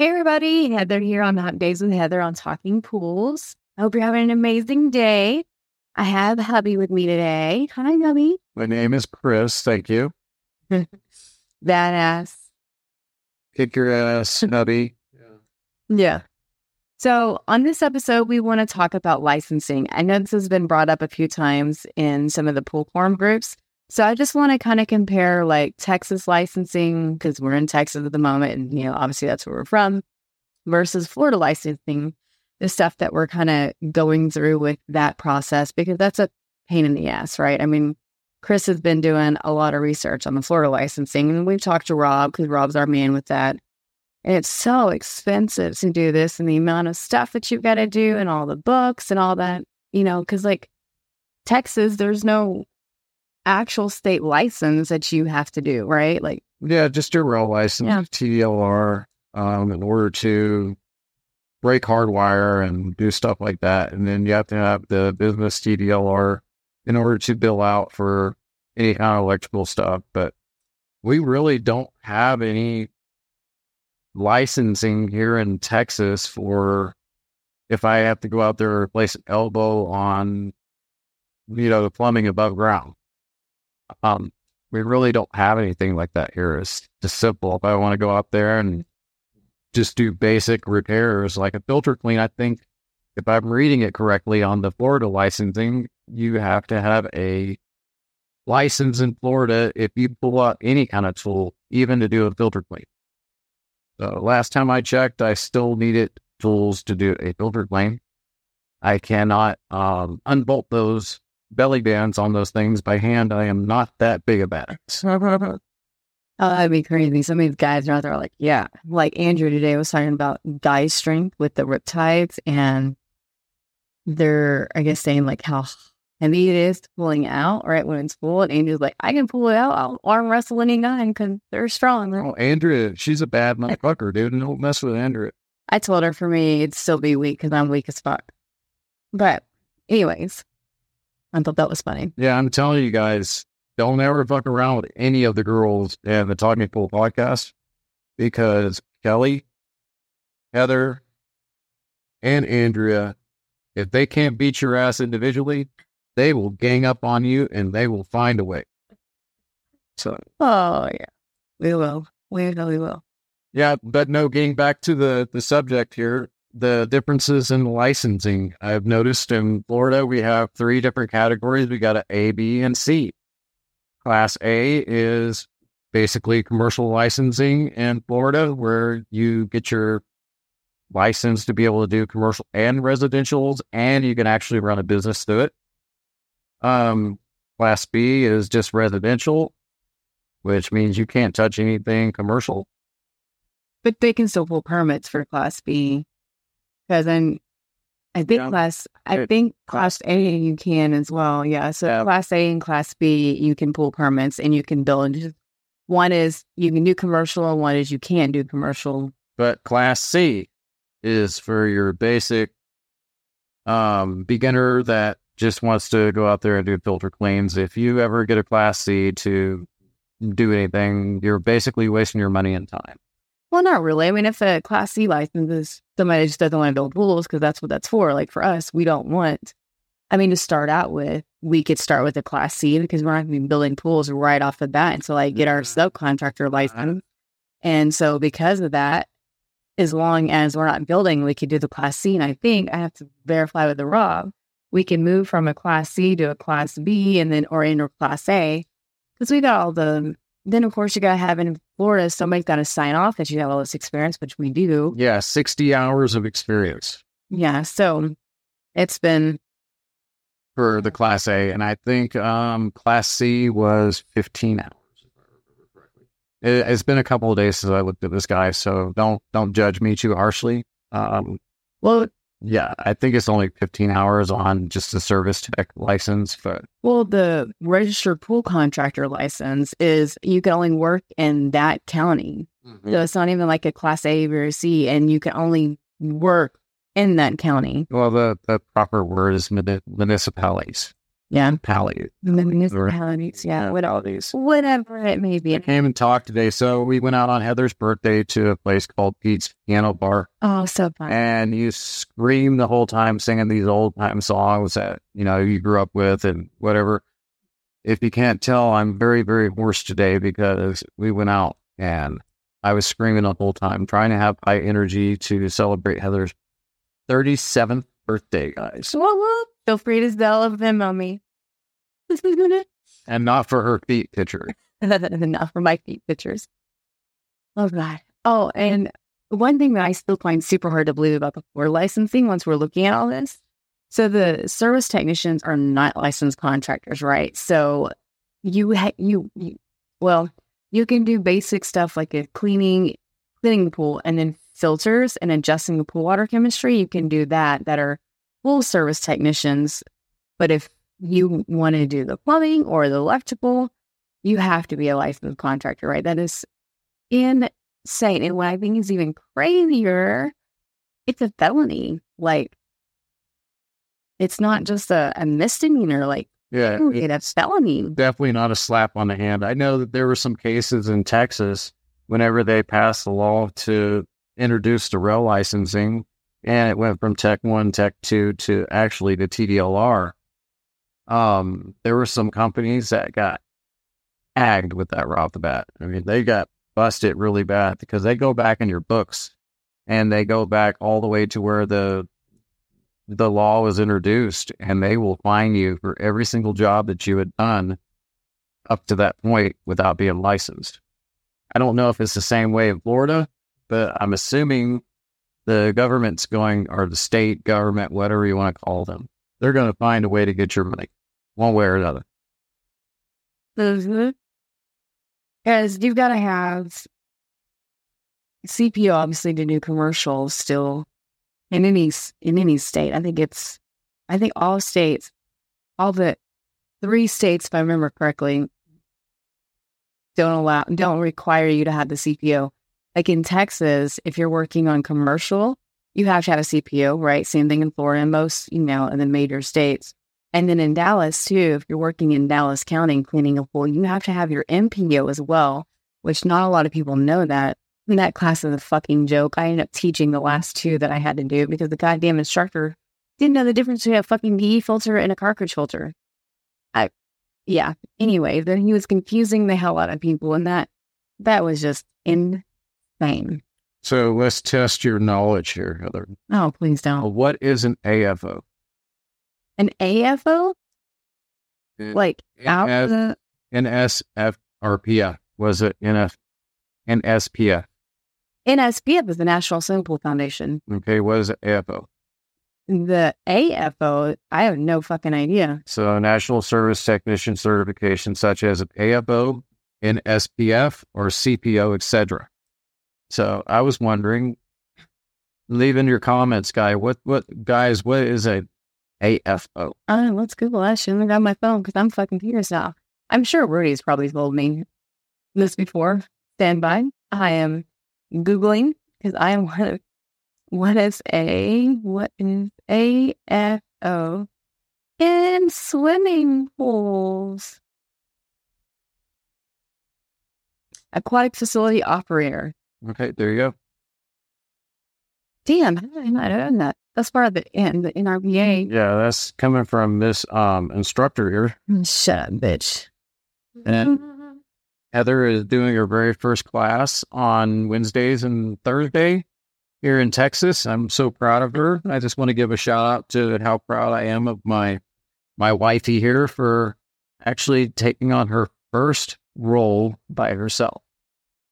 Hey, everybody. Heather here on Hump Days with Heather on Talking Pools. I hope you're having an amazing day. I have hubby with me today. Hi, hubby. My name is Chris. Thank you. Badass. Kick your ass, hubby. Yeah. So, on this episode, we want to talk about licensing. I know this has been brought up a few times in some of the pool forum groups. So, I just want to kind of compare like Texas licensing, because we're in Texas at the moment, and, you know, obviously that's where we're from, versus Florida licensing, the stuff that we're kind of going through with that process, because that's a pain in the ass, right? I mean, Chris has been doing a lot of research on the Florida licensing, and we've talked to Rob because Rob's our man with that. And it's so expensive to do this and the amount of stuff that you've got to do and all the books and all that, you know, because like Texas, there's no actual state license that you have to do, right? Like, Yeah, just your rail license, Yeah. TDLR, um, in order to break hardwire and do stuff like that. And then you have to have the business TDLR in order to bill out for any kind of electrical stuff. But we really don't have any licensing here in Texas for if I have to go out there and replace an elbow on, you know, the plumbing above ground. Um, we really don't have anything like that here. It's just simple. If I want to go out there and just do basic repairs like a filter clean, I think if I'm reading it correctly on the Florida licensing, you have to have a license in Florida if you pull out any kind of tool, even to do a filter clean. So last time I checked, I still needed tools to do a filter clean. I cannot um, unbolt those belly bands on those things by hand. I am not that big about it. oh, that'd be crazy. Some of these guys are out there like, yeah, like Andrea today was talking about guy strength with the riptides, and they're, I guess, saying like how heavy it is pulling out right when it's full. And Andrea's like, I can pull it out. I'll arm wrestle any guy because they're strong. Oh, Andrea, she's a bad motherfucker, dude. And don't mess with Andrea. I told her for me, it'd still be weak because I'm weak as fuck. But, anyways, I thought that was funny. Yeah, I'm telling you guys, don't ever fuck around with any of the girls in the Talking Pool podcast because Kelly, Heather, and Andrea, if they can't beat your ass individually, they will gang up on you and they will find a way. So Oh, yeah. We will. We really will. Yeah, but no, getting back to the the subject here, the differences in licensing. I've noticed in Florida we have three different categories. We got a A, B, and C. Class A is basically commercial licensing in Florida, where you get your license to be able to do commercial and residentials, and you can actually run a business through it. Um, class B is just residential, which means you can't touch anything commercial. But they can still pull permits for Class B. Because I'm, I think Yeah. Class, I think Class A you can as well. Yeah. So Yeah. Class A and Class B, you can pull permits and you can build. One is you can do commercial, and one is you can't do commercial. but class C is for your basic um beginner that just wants to go out there and do filter cleans. If you ever get a class C to do anything, you're basically wasting your money and time. Well, not really. I mean, if a Class C license is somebody just doesn't want to build pools because that's what that's for. Like for us, we don't want. I mean, to start out with, we could start with a Class C because we're not going to be building pools right off the bat until I get our mm-hmm. subcontractor license. And so, because of that, as long as we're not building, we could do the Class C. And I think I have to verify with the Rob, we can move from a Class C to a Class B and then, or into Class A because we got all the. Then, of course, you got to have in Florida, somebody's got to sign off that you have all this experience, which we do. Yeah, 60 hours of experience. Yeah. So it's been for the Class A, and I think um, Class C was 15 hours. if I remember correctly. It, it's been a couple of days since I looked at this guy, so don't don't judge me too harshly. Um, well, yeah, I think it's only 15 hours on just the service tech license, but well, the registered pool contractor license is you can only work in that county. So mm-hmm. it's not even like a class A or C, and you can only work in that county. well, the, the proper word is municipalities. Yeah. Pally. The municipalities. Yeah. What, all these. whatever it may I be. came and talked today. So we went out on Heather's birthday to a place called Pete's Piano Bar. Oh, so fun. and you scream the whole time singing these old time songs that you know you grew up with and whatever. If you can't tell, I'm very very hoarse today because we went out and I was screaming the whole time, trying to have high energy to celebrate Heather's 37th birthday, guys. Feel free to sell of them on me. and not for her feet picture. Enough for my feet pictures. Oh God. Oh, and one thing that I still find super hard to believe about the floor licensing once we're looking at all this. So the service technicians are not licensed contractors, right? So you ha- you, you well, you can do basic stuff like a cleaning cleaning the pool and then filters and adjusting the pool water chemistry. You can do that that are full service technicians. But if you want to do the plumbing or the electrical, you have to be a licensed contractor, right? That is insane. And what I think is even crazier, it's a felony. Like, it's not just a, a misdemeanor. Like, Yeah, ooh, it's felony. definitely not a slap on the hand. I know that there were some cases in Texas whenever they passed the law to introduce the rail licensing, and it went from Tech One, Tech Two to actually the TDLR. Um, there were some companies that got agged with that right off the bat. I mean, they got busted really bad because they go back in your books and they go back all the way to where the the law was introduced and they will fine you for every single job that you had done up to that point without being licensed. I don't know if it's the same way in Florida, but I'm assuming the government's going, or the state government, whatever you want to call them, they're going to find a way to get your money one way or another. Mm-hmm. Because you've got to have CPO, obviously, to do commercials still in any in any state. I think it's, I think all states, all the three states, if I remember correctly, don't allow, don't require you to have the CPO. Like in Texas, if you're working on commercial, you have to have a CPO, right? Same thing in Florida, and most, you know, in the major states. And then in Dallas too, if you're working in Dallas County cleaning a pool, you have to have your MPO as well, which not a lot of people know that. And that class is a fucking joke. I ended up teaching the last two that I had to do because the goddamn instructor didn't know the difference between a fucking DE filter and a cartridge filter. I, yeah. Anyway, then he was confusing the hell out of people, and that that was just insane. So let's test your knowledge here, Heather. Oh, please don't. Uh, what is an AFO? An AFO, like out F- the NSF or PF? Was it NF, NSPF? NSPF is the National Swimming Pool Foundation. Okay, what is AFO? The AFO, I have no fucking idea. So, National Service Technician certification, such as an AFO, an SPF, or CPO, etc. So, I was wondering, leave in your comments, guy. What, what, guys? What is a AFO? Uh, let's Google that shit. I got my phone because I'm fucking curious now. I'm sure Rudy's probably told me this before. Stand by. I am Googling because I am one of what is a what is AFO in swimming pools? Aquatic facility operator. Okay, there you go. Damn, how did I not know that? That's part of the N, the NRPA. Yeah, that's coming from this um, instructor here. Shut up, bitch. And Heather is doing her very first class on Wednesdays and Thursday here in Texas. I'm so proud of her. I just want to give a shout out to how proud I am of my my wifey here for actually taking on her first role by herself.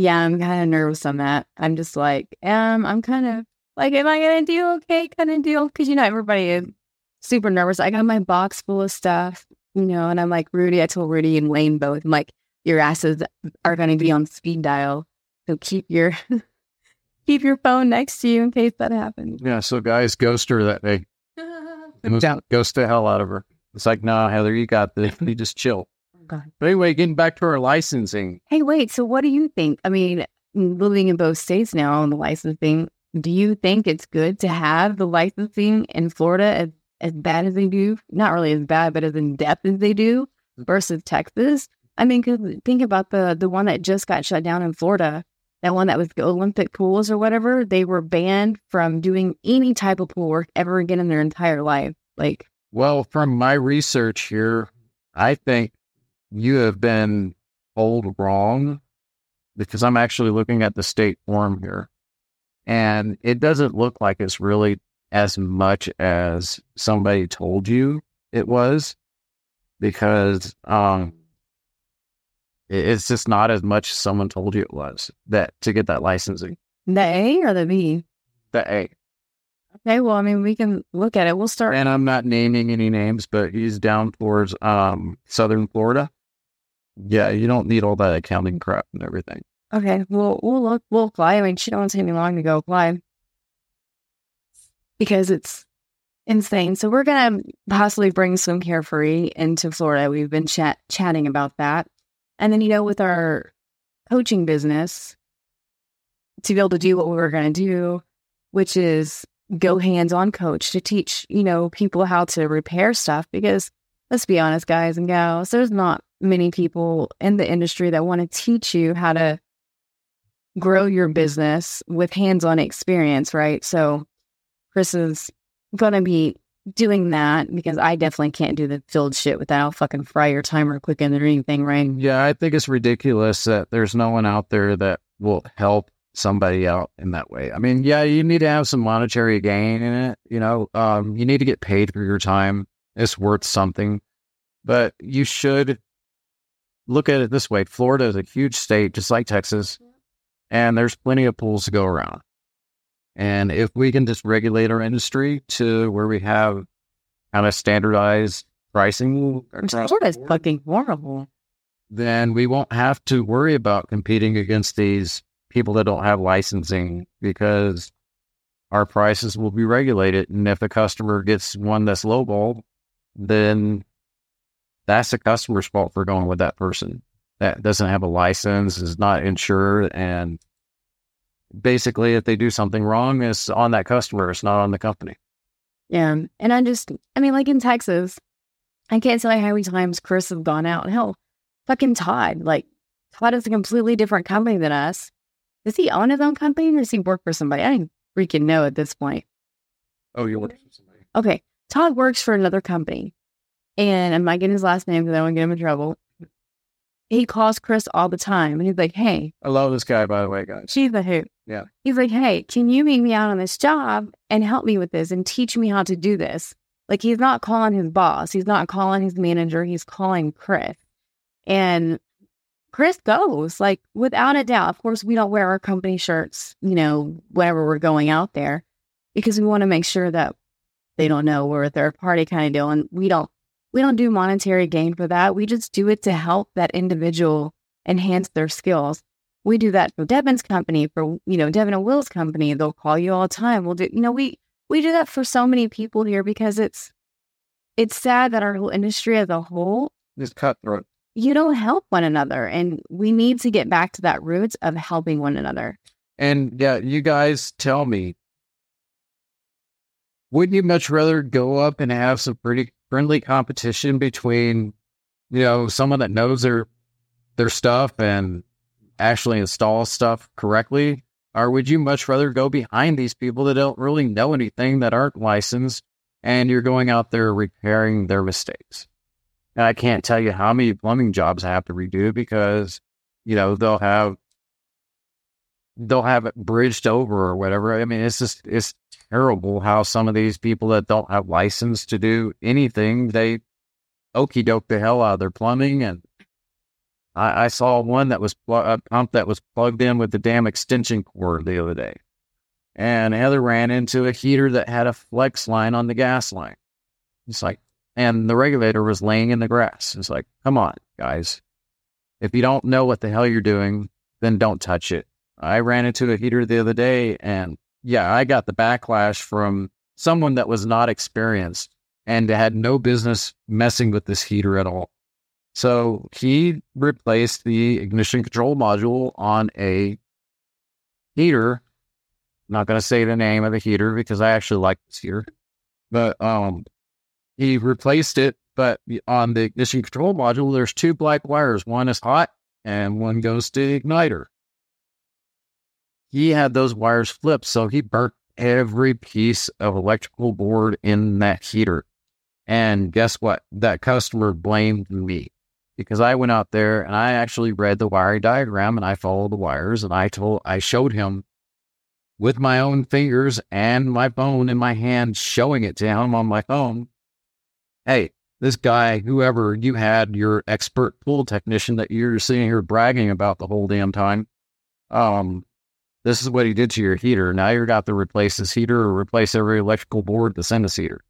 Yeah, I'm kind of nervous on that. I'm just like, um, I'm kind of Like, am I gonna do okay? Kind of deal because you know everybody is super nervous. I got my box full of stuff, you know, and I'm like Rudy. I told Rudy and Wayne both. I'm like, your asses are gonna be on speed dial, so keep your keep your phone next to you in case that happens. Yeah. So guys, ghost her that day. Ghost, Don't. ghost the hell out of her. It's like, no, Heather, you got this. You just chill. God. But anyway, getting back to our licensing. Hey, wait. So, what do you think? I mean, living in both states now on the licensing, do you think it's good to have the licensing in Florida as, as bad as they do? Not really as bad, but as in depth as they do versus Texas? I mean, 'cause think about the the one that just got shut down in Florida. That one that was the Olympic pools or whatever. They were banned from doing any type of pool work ever again in their entire life. Like, Well, from my research here, I think you have been told wrong because I'm actually looking at the state form here. And it doesn't look like it's really as much as somebody told you it was because um it's just not as much as someone told you it was that to get that licensing. the A or the B? The A. Okay, well, I mean, we can look at it. We'll start. and I'm not naming any names, but he's down towards um southern Florida. Yeah, you don't need all that accounting crap and everything. Okay, we'll we'll look we'll apply. I mean, she don't take me long to go apply because it's insane. So we're gonna possibly bring swim carefree into Florida. We've been chat chatting about that, and then you know, with our coaching business, to be able to do what we were gonna do, which is go hands on coach to teach you know people how to repair stuff because let's be honest, guys and gals, there's not many people in the industry that want to teach you how to grow your business with hands on experience, right? So, Chris is going to be doing that because I definitely can't do the field shit without fucking fry your timer quick and anything, right? Yeah, I think it's ridiculous that there's no one out there that will help somebody out in that way. I mean, yeah, you need to have some monetary gain in it. You know, um, you need to get paid for your time. It's worth something, but you should look at it this way: Florida is a huge state, just like Texas, and there's plenty of pools to go around. And if we can just regulate our industry to where we have kind of standardized pricing, Florida's board, fucking horrible. then we won't have to worry about competing against these people that don't have licensing because our prices will be regulated. And if a customer gets one that's lowball, then that's the customer's fault for going with that person that doesn't have a license, is not insured. And basically, if they do something wrong, it's on that customer, it's not on the company. Yeah. And I just, I mean, like in Texas, I can't tell you how many times Chris has gone out. And hell, fucking Todd. Like, Todd is a completely different company than us. Does he own his own company or does he work for somebody? I don't freaking know at this point. Oh, you work for somebody. Okay. Todd works for another company. And I'm not getting his last name because I don't want to get him in trouble. He calls Chris all the time and he's like, Hey, I love this guy, by the way, guys. she's a hoot. Yeah. He's like, Hey, can you meet me out on this job and help me with this and teach me how to do this? Like he's not calling his boss. He's not calling his manager. He's calling Chris. And Chris goes, like without a doubt. Of course, we don't wear our company shirts, you know, whenever we're going out there because we want to make sure that they don't know we're a third party kind of deal. And we don't we don't do monetary gain for that. We just do it to help that individual enhance their skills. We do that for Devin's company, for you know, Devin and Will's company. They'll call you all the time. We'll do you know, we we do that for so many people here because it's it's sad that our whole industry as a whole It's cutthroat. you don't help one another. And we need to get back to that roots of helping one another. And yeah, you guys tell me, wouldn't you much rather go up and have some pretty friendly competition between, you know, someone that knows their their stuff and actually install stuff correctly? Or would you much rather go behind these people that don't really know anything that aren't licensed and you're going out there repairing their mistakes? And I can't tell you how many plumbing jobs I have to redo because, you know, they'll have they'll have it bridged over or whatever. I mean, it's just it's terrible how some of these people that don't have license to do anything, they okey doke the hell out of their plumbing. And I, I saw one that was pl- a pump that was plugged in with the damn extension cord the other day. and Heather ran into a heater that had a flex line on the gas line. It's like, and the regulator was laying in the grass. It's like, come on, guys. If you don't know what the hell you're doing, then don't touch it. I ran into a heater the other day and yeah, I got the backlash from someone that was not experienced and had no business messing with this heater at all. So he replaced the ignition control module on a heater. I'm not going to say the name of the heater because I actually like this heater, but um, he replaced it. But on the ignition control module, there's two black wires. One is hot and one goes to the igniter. He had those wires flipped, so he burnt every piece of electrical board in that heater. And guess what? That customer blamed me because I went out there and I actually read the wiring diagram and I followed the wires and I told, I showed him with my own fingers and my phone in my hand, showing it to him on my phone. Hey, this guy, whoever you had, your expert pool technician that you're sitting here bragging about the whole damn time, um, this is what he did to your heater. Now you're got to replace this heater or replace every electrical board to send this heater.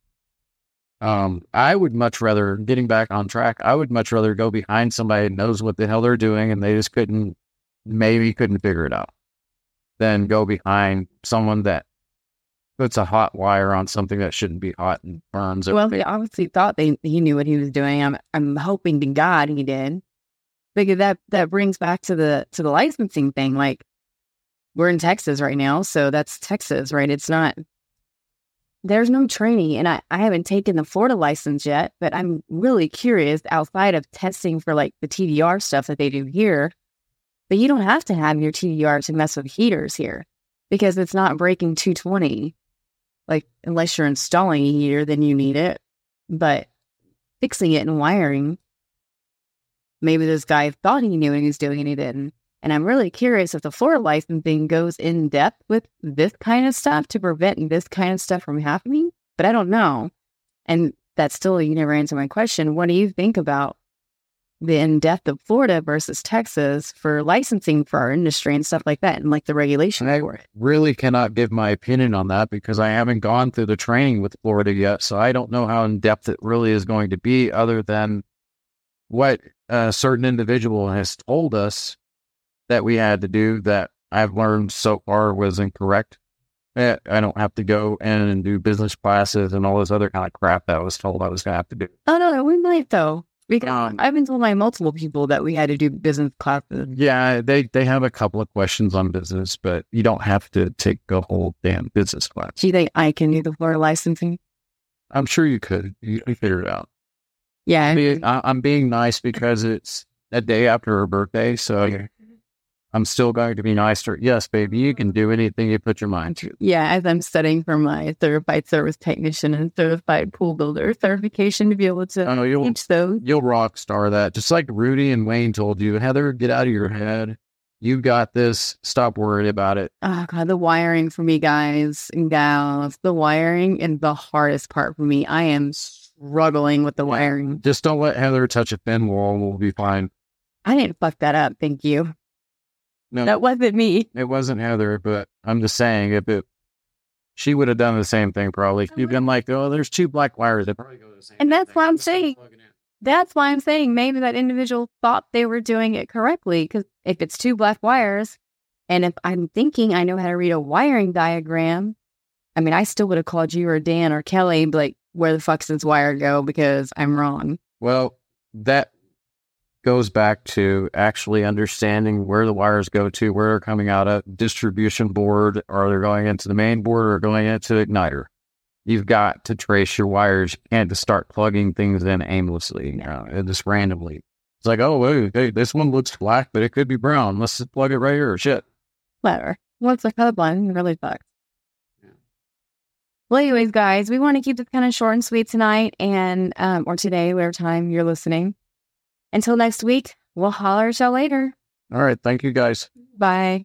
Um, I would much rather getting back on track. I would much rather go behind somebody that knows what the hell they're doing and they just couldn't, maybe couldn't figure it out, than go behind someone that puts a hot wire on something that shouldn't be hot and burns it. Well, he obviously thought they he knew what he was doing. I'm I'm hoping to God he did, because that that brings back to the to the licensing thing. Like we're in Texas right now, so that's Texas, right? It's not there's no training and I, I haven't taken the Florida license yet, but I'm really curious outside of testing for like the TDR stuff that they do here. But you don't have to have your TDR to mess with heaters here because it's not breaking 220. Like, unless you're installing a heater, then you need it. But fixing it and wiring, maybe this guy thought he knew what he was doing and he didn't. And I'm really curious if the Florida licensing goes in depth with this kind of stuff to prevent this kind of stuff from happening. But I don't know. And that's still, you never answer my question. What do you think about the in depth of Florida versus Texas for licensing for our industry and stuff like that and like the regulation I really cannot give my opinion on that because I haven't gone through the training with Florida yet. So I don't know how in depth it really is going to be, other than what a certain individual has told us that we had to do that I've learned so far was incorrect. Eh, I don't have to go in and do business classes and all this other kind of crap that I was told I was going to have to do. Oh, no, no, we might though. Because Um, I've been told by multiple people that we had to do business classes. Yeah, they, they have a couple of questions on business, but you don't have to take a whole damn business class. Do you think I can do the Florida licensing? I'm sure you could. You can figure it out. Yeah. I I'm being nice because it's a day after her birthday, so I'm still going to be nice to her. Yes, baby, you can do anything you put your mind to. Yeah, as I'm studying for my certified service technician and certified pool builder certification to be able to Oh, you'll teach those. you'll rock star that. Just like Rudy and Wayne told you, Heather, get out of your head. You got this. Stop worrying about it. Oh god, the wiring for me, guys and gals. The wiring is the hardest part for me. I am struggling with the wiring. Just don't let Heather touch a thin wall. We'll be fine. I didn't fuck that up. Thank you. No, That wasn't me. it wasn't Heather, but I'm just saying if it, she would have done the same thing probably. You've been like, oh, there's two black wires. They probably go the same. And that's what I'm saying. plug it in. That's why I'm saying maybe that individual thought they were doing it correctly. Because if it's two black wires, and if I'm thinking I know how to read a wiring diagram, I mean, I still would have called you or Dan or Kelly, like, where the fuck's this wire go? Because I'm wrong. Well, that goes back to actually understanding where the wires go to, where they're coming out of distribution board, or they're going into the main board or going into igniter. You've got to trace your wires. and can't start plugging things in aimlessly, you know, just randomly. It's like, oh, wait, hey, this one looks black, but it could be brown. Let's just plug it right here. Or shit. Whatever. Once I colorblind, it really sucks. Well, anyways, guys, we want to keep this kind of short and sweet tonight and um, or today, whatever time you're listening. Until next week, we'll holler at y'all later. All right. Thank you, guys. Bye.